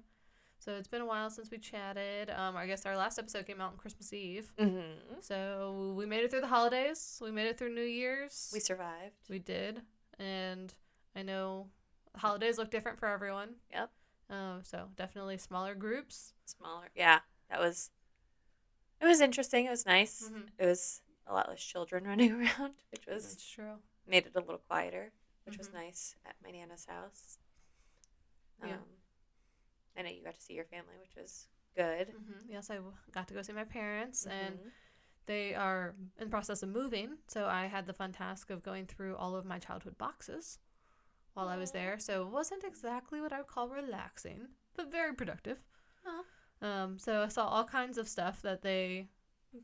So it's been a while since we chatted. Um, I guess our last episode came out on Christmas Eve. Mm-hmm. So we made it through the holidays. We made it through New Year's. We survived. We did, and I know holidays look different for everyone. Yep. Um, so definitely smaller groups. Smaller. Yeah, that was. It was interesting. It was nice. Mhm. It was a lot less children running around, which was That's true. made it a little quieter, which was Mhm. nice at my nana's house. Yeah. Um, I know you got to see your family, which was good. hmm Yes, I got to go see my parents, and Mhm. they are in the process of moving. So I had the fun task of going through all of my childhood boxes while I was there. So it wasn't exactly what I would call relaxing, but very productive. Aw. Um, so I saw all kinds of stuff that they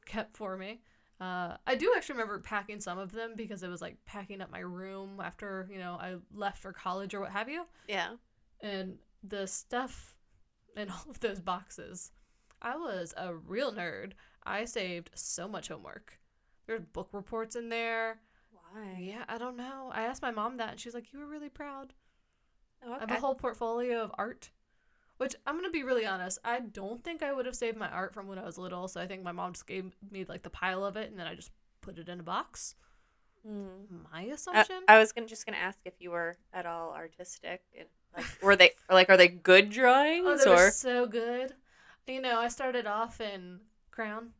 kept for me. Uh, I do actually remember packing some of them because it was like packing up my room after you know I left for college or what have you, yeah. and the stuff in all of those boxes. I was a real nerd. I saved so much homework. There's book reports in there. Why? Yeah, I don't know. I asked my mom that, and she's like, "You were really proud." Oh, I have a whole portfolio of art, which I'm gonna be really honest. I don't think I would have saved my art from when I was little. So I think my mom just gave me like the pile of it, and then I just put it in a box. Mm. My assumption. I was gonna just gonna ask if you were at all artistic. and, Like, were they like are they good drawings oh, they or? were so good. You know, I started off in crayon,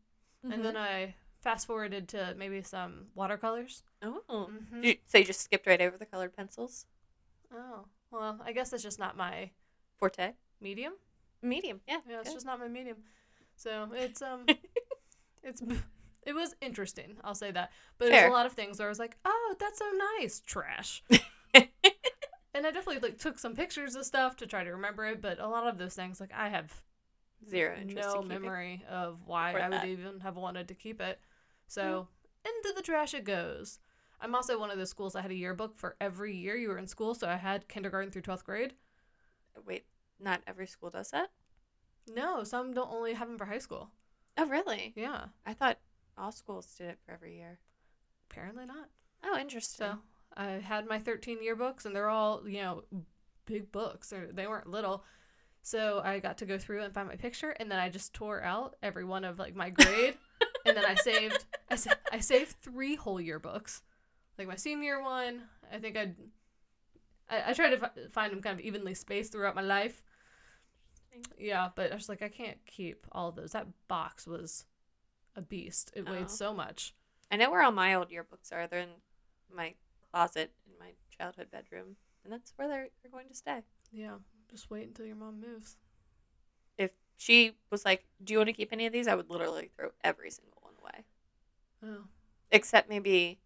and then I fast forwarded to maybe some watercolors. oh, Mhm. You, so you just skipped right over the colored pencils. Oh, well, I guess that's just not my Forte, medium. medium, yeah. Yeah, it's good. just not my medium. So it's um, it's it was interesting. I'll say that. But there's Fair. a lot of things where I was like, oh, that's so nice. Trash. and I definitely like took some pictures of stuff to try to remember it. But a lot of those things, like I have zero interest. no in memory of why Or I would that. even have wanted to keep it. So into the trash it goes. I'm also one of those schools that had a yearbook for every year you were in school. So I had kindergarten through 12th grade. Wait, not every school does that. No, some don't only have them for high school. Oh, really? Yeah, I thought all schools did it for every year. apparently not. Oh, interesting. So I had my 13 yearbooks, and they're all, you know, big books. They're, they weren't little. So I got to go through and find my picture, and then I just tore out every one of like my grade, and then I saved I, sa- I saved three whole yearbooks, like my senior one. I think I'd I, I tried to fi- find them kind of evenly spaced throughout my life. Yeah, but I was like, I can't keep all of those. That box was a beast. It Oh. weighed so much. I know where all my old yearbooks are. They're in my closet in my childhood bedroom, and that's where they're, they're going to stay. Yeah, just wait until your mom moves. If she was like, "Do you want to keep any of these?" I would literally throw every single one away, Oh. except maybe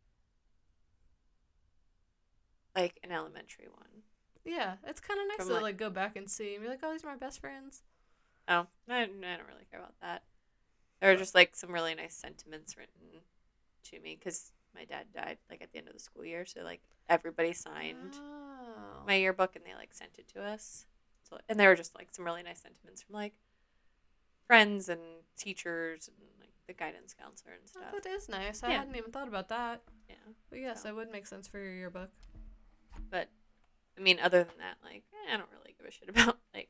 like an elementary one. Yeah, it's kind of nice From, to like- like go back and see and be like, oh, these are my best friends. Oh, I, I don't really care about that. There are just like some really nice sentiments written to me because my dad died like at the end of the school year, so like everybody signed Oh. my yearbook and they like sent it to us. So and there were just like some really nice sentiments from like friends and teachers and like the guidance counselor and Oh, stuff. that is nice. I Yeah. hadn't even thought about that. Yeah, But yes, So. that would make sense for your yearbook. but I mean, other than that, like eh, I don't really give a shit about like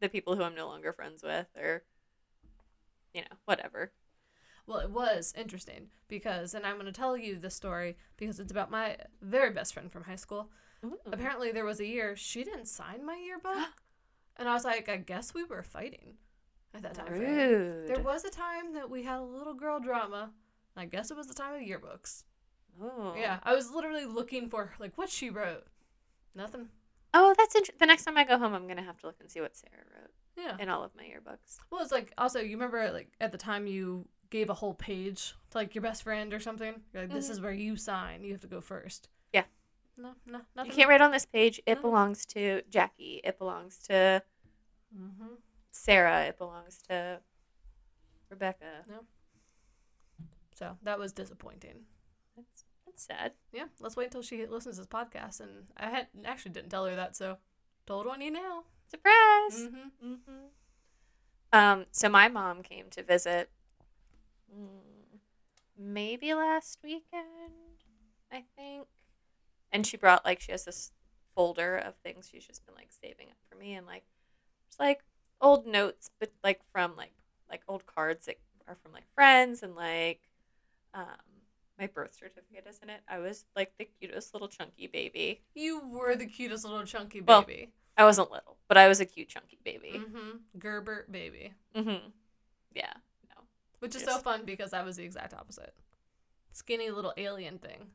the people who I'm no longer friends with or you know whatever. Well, it was interesting because, and I'm going to tell you the story because it's about my very best friend from high school. Ooh. Apparently, there was a year she didn't sign my yearbook. and I was like, I guess we were fighting at that time. Rude. There was a time that we had a little girl drama. I guess it was the time of yearbooks. Oh. Yeah, I was literally looking for like what she wrote. Nothing. Oh, that's interesting. The next time I go home, I'm gonna have to look and see what Sarah wrote Yeah. in all of my yearbooks. Well, it's like also you remember like at the time you gave a whole page to like your best friend or something. You're like, this Mhm. is where you sign. You have to go first. Yeah. No, no, nothing. You can't write on this page. It No. belongs to Jackie. It belongs to Mm-hmm. Sarah. It belongs to Rebecca. No. So that was disappointing. That's sad. Yeah, let's wait until she listens to this podcast. And I had actually didn't tell her that, so told on you now. Surprise. Mm-hmm. Mm-hmm. Um. So my mom came to visit. mm, Maybe last weekend. I think. And she brought like she has this folder of things she's just been like saving up for me and like just like old notes but like from like like old cards that are from like friends and like um my birth certificate isn't it. I was like the cutest little chunky baby. You were the cutest little chunky baby. Well. I wasn't little, but I was a cute chunky baby. mm-hmm. Gerber baby. Mm-hmm. Yeah. No. Which is Yes. so fun because I was the exact opposite. Skinny little alien thing.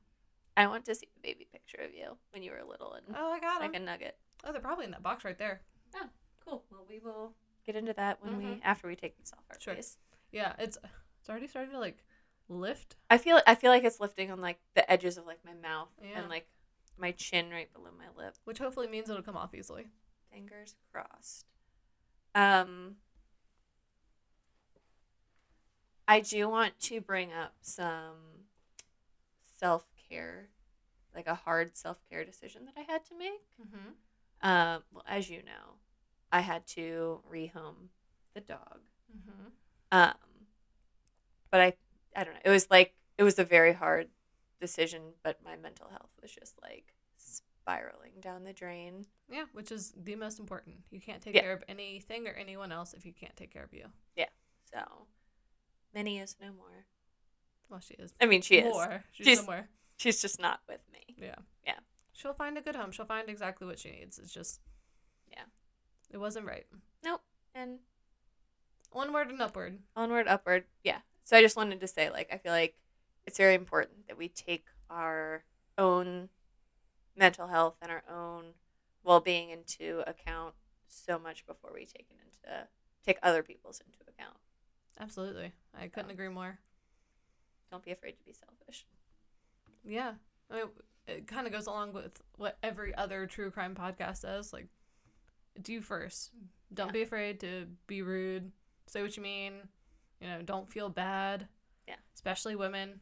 I want to see the baby picture of you when you were little and Oh, I got like a nugget. Oh, they're probably in that box right there. Oh, cool. Well, we will get into that when we Mhm. after we take these off our Sure. face. Yeah, it's it's already starting to like lift. I feel I feel like it's lifting on like the edges of like my mouth Yeah. and like my chin right below my lip. which hopefully means it'll come off easily. Fingers crossed. Um I do want to bring up some self-care, like a hard self-care decision that I had to make. Mm-hmm. Um, well, as you know, I had to rehome the dog. Mm-hmm. Um, but I, I don't know. It was like it was a very hard decision, but my mental health was just like spiraling down the drain. Yeah, which is the most important. You can't take Yeah. care of anything or anyone else if you can't take care of you. Yeah. So, Minnie is no more. Well, she is. I mean, she is. More. She's, She's- somewhere. She's just not with me. Yeah. Yeah. She'll find a good home. She'll find exactly what she needs. It's just. Yeah. It wasn't right. Nope. And Onward and upward. onward, upward. Yeah. So I just wanted to say, like, I feel like it's very important that we take our own mental health and our own well-being into account so much before we take it into take other people's into account. Absolutely. I couldn't agree more. Don't be afraid to be selfish. Yeah. I mean, it kind of goes along with what every other true crime podcast says. Like, do first. Don't Yeah. be afraid to be rude. Say what you mean. You know, don't feel bad. Yeah. Especially women.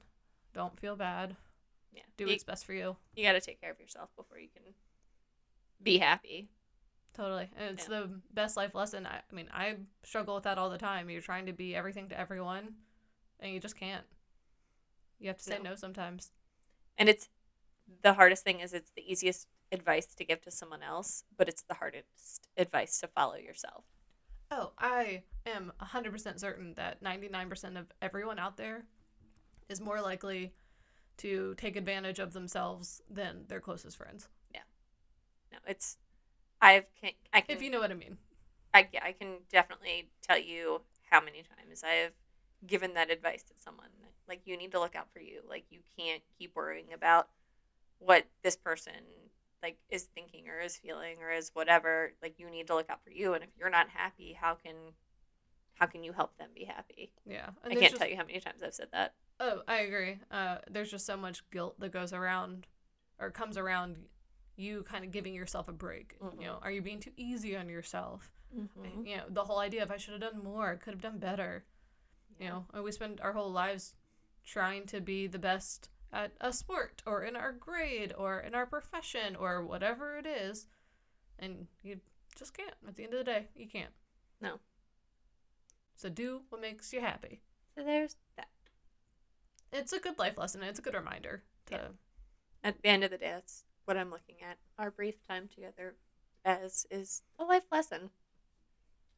Don't feel bad. Yeah. Do you, what's best for you. you got to take care of yourself before you can be happy. Totally. And it's Yeah. the best life lesson. I, I mean, I struggle with that all the time. You're trying to be everything to everyone, and you just can't. You have to say No. no sometimes. And it's the hardest thing is it's the easiest advice to give to someone else, but it's the hardest advice to follow yourself. Oh, I am 100% certain that 99% of everyone out there is more likely to take advantage of themselves than their closest friends. Yeah. No, it's I've can I can If you know what I mean. I, yeah, I can definitely tell you how many times I've given that advice to someone. Like, you need to look out for you. Like, you can't keep worrying about what this person like is thinking or is feeling or is whatever. Like, you need to look out for you. And if you're not happy, how can how can you help them be happy? Yeah. I there's can't just- tell you how many times I've said that. Oh, I agree. Uh, there's just so much guilt that goes around or comes around you kind of giving yourself a break. Mhm. You know, are you being too easy on yourself? Mm-hmm. You know, the whole idea of I should have done more, could have done better. You know, and we spend our whole lives trying to be the best at a sport or in our grade or in our profession or whatever it is. And you just can't. At the end of the day, you can't. No. So do what makes you happy. So there's that. It's a good life lesson it's a good reminder to Yeah. At the end of the day, that's what I'm looking at. Our brief time together as is a life lesson.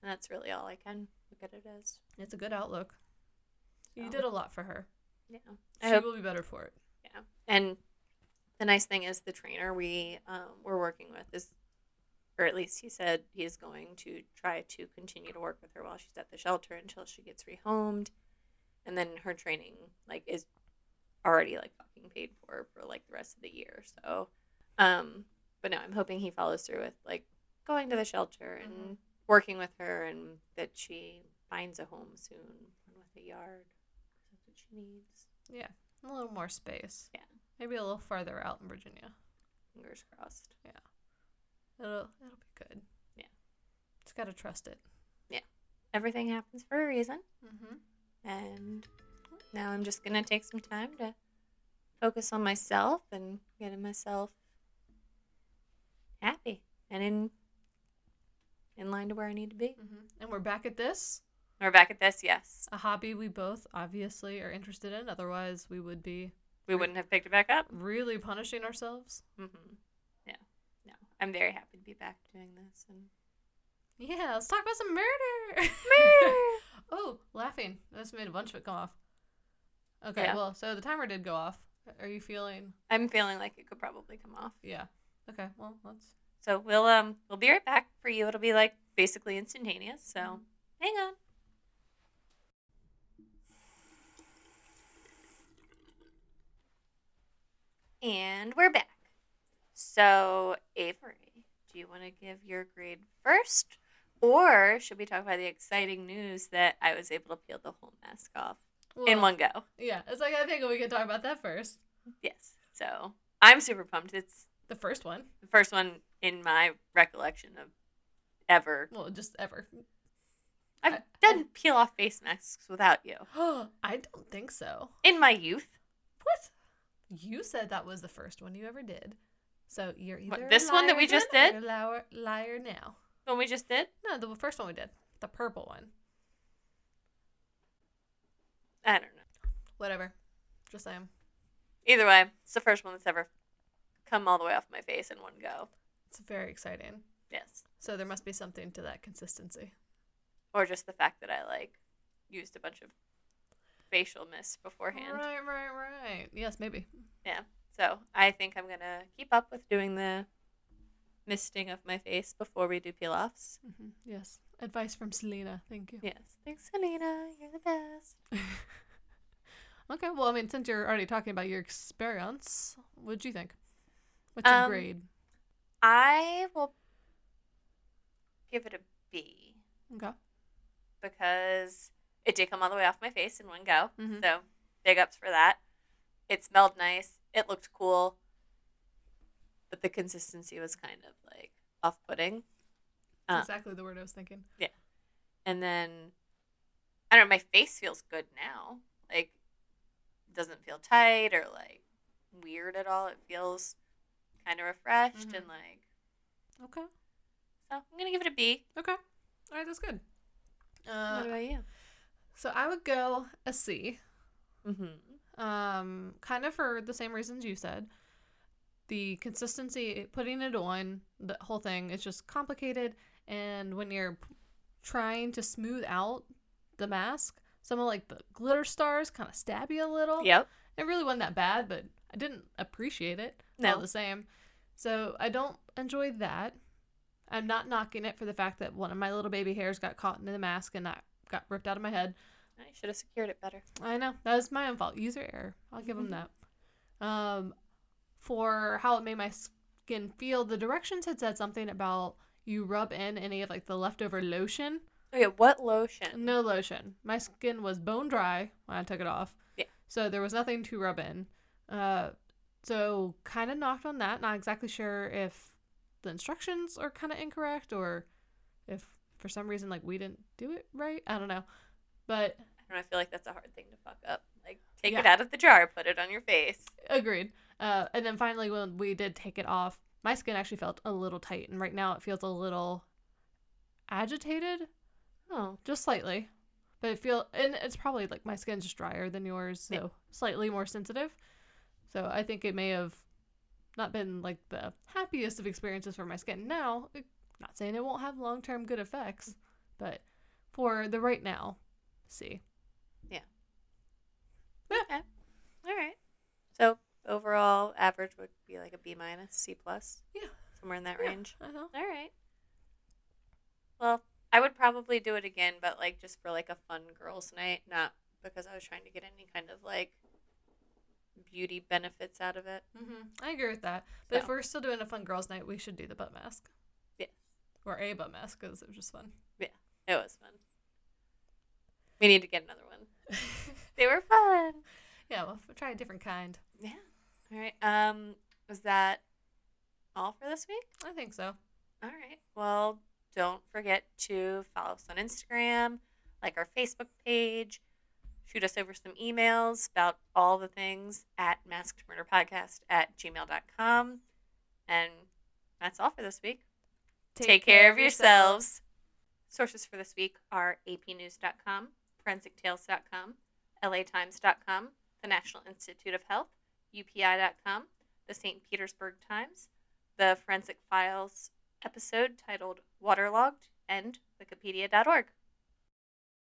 And that's really all I can look at it as. it's a good outlook. You oh. did a lot for her. Yeah. I She hope will be better for it. And the nice thing is the trainer we um, we're working with is, or at least he said he is going to try to continue to work with her while she's at the shelter until she gets rehomed, and then her training like is already like fucking paid for for like the rest of the year. So, um, but no, I'm hoping he follows through with like going to the shelter and Mhm. working with her, and that she finds a home soon with a yard. That's what she needs. Yeah, a little more space. Yeah. Maybe a little farther out in Virginia. Fingers crossed. Yeah. It'll it'll be good. Yeah. Just gotta trust it. Yeah. Everything happens for a reason Mm-hmm. and now i'm just gonna take some time to focus on myself and getting myself happy and in in line to where i need to be Mm-hmm. And we're back at this. we're back at this yes A hobby we both obviously are interested in. Otherwise, we would be we wouldn't have picked it back up. Really punishing ourselves. Mm-hmm. Yeah, no, I'm very happy to be back doing this. And Yeah, let's talk about some murder. Murder. oh, laughing. Just made a bunch of it come off. Okay, Yeah. well, so the timer did go off. Are you feeling? I'm feeling like it could probably come off. Yeah. Okay, well, let's. So we'll um we'll be right back. For you, it'll be like basically instantaneous. So Mhm. hang on. And we're back. So Avery, do you want to give your grade first, or should we talk about the exciting news that I was able to peel the whole mask off in one go? Yeah, it's like I think we can talk about that first. Yes. So I'm super pumped. It's The first one. the first one in my recollection of ever Well, just ever. I've I- done peel off face masks without you. I don't think so. In my youth. What? You said that was the first one you ever did. So you're either What, this one that we just or did? a liar, liar now. The one we just did? No, the first one we did, the purple one. I don't know. Whatever. Just saying. Either way, it's the first one that's ever come all the way off my face in one go. It's very exciting. Yes. So there must be something to that consistency. Or just the fact that I like used a bunch of facial mist beforehand. Right, right, right. Yes, maybe. Yeah. So I think I'm gonna keep up with doing the misting of my face before we do peel offs. hmm Yes. Advice from Selena. Thank you. Yes. Thanks, Selena. You're the best. okay, well, I mean, since you're already talking about your experience, what'd you think? What's your Um, grade? I will give it a B. Okay. because it did come all the way off my face in one go. Mhm. So big ups for that. It smelled nice. It looked cool. But the consistency was kind of like off putting. That's Uh, exactly the word I was thinking. Yeah. And then I don't know, my face feels good now. Like doesn't feel tight or like weird at all. It feels kind of refreshed Mhm. and like Okay. so I'm gonna give it a B. Okay. All right, that's good. Uh, what about you? So I would go a C. Mm-hmm. Um, kind of for the same reasons you said. The consistency, putting it on, the whole thing is just complicated. And when you're trying to smooth out the mask, some of like the glitter stars kind of stab you a little. Yep. It really wasn't that bad, but I didn't appreciate it No. all the same. So I don't enjoy that. I'm not knocking it for the fact that one of my little baby hairs got caught in the mask and that got ripped out of my head. I should have secured it better. I know that was my own fault. User error. I'll give them that. Um, for how it made my skin feel, the directions had said something about you rub in any of like the leftover lotion. Okay, what lotion? No lotion. My skin was bone dry when I took it off. Yeah. So there was nothing to rub in. Uh, so kind of knocked on that. Not exactly sure if the instructions are kind of incorrect or if for some reason like we didn't do it right. I don't know. But I don't know, I feel like that's a hard thing to fuck up. Like, take it out of the jar, put it on your face. Agreed. Uh, and then finally, when we did take it off, my skin actually felt a little tight, and right now it feels a little agitated, Oh, just slightly. But it feel and it's probably like my skin's just drier than yours, so Yeah. slightly more sensitive. So I think it may have not been like the happiest of experiences for my skin. Now, it- not saying it won't have long term good effects, but for the right now, see. Yeah. Okay. All right. So overall average would be like a B minus, C plus. Yeah. Somewhere in that Yeah, range. Know. All right. Well, I would probably do it again, but like just for like a fun girls' night, not because I was trying to get any kind of like beauty benefits out of it. hmm I agree with that. But if we're still doing a fun girls' night, we should do the butt mask. Or a butt mask because it was just fun. Yeah, it was fun. We need to get another one. They were fun. yeah, well, we'll try a different kind. Yeah. All right. Um, was that all for this week? I think so. All right. Well, don't forget to follow us on Instagram, like our Facebook page, shoot us over some emails about all the things at maskedmurderpodcast at gmail.com. And that's all for this week. Take, care, of yourselves. Sources for this week are apnews.com, forensictales.com, latimes.com, the National Institute of Health, UPI.com, the St. Petersburg Times, the Forensic Files episode titled Waterlogged, and Wikipedia.org.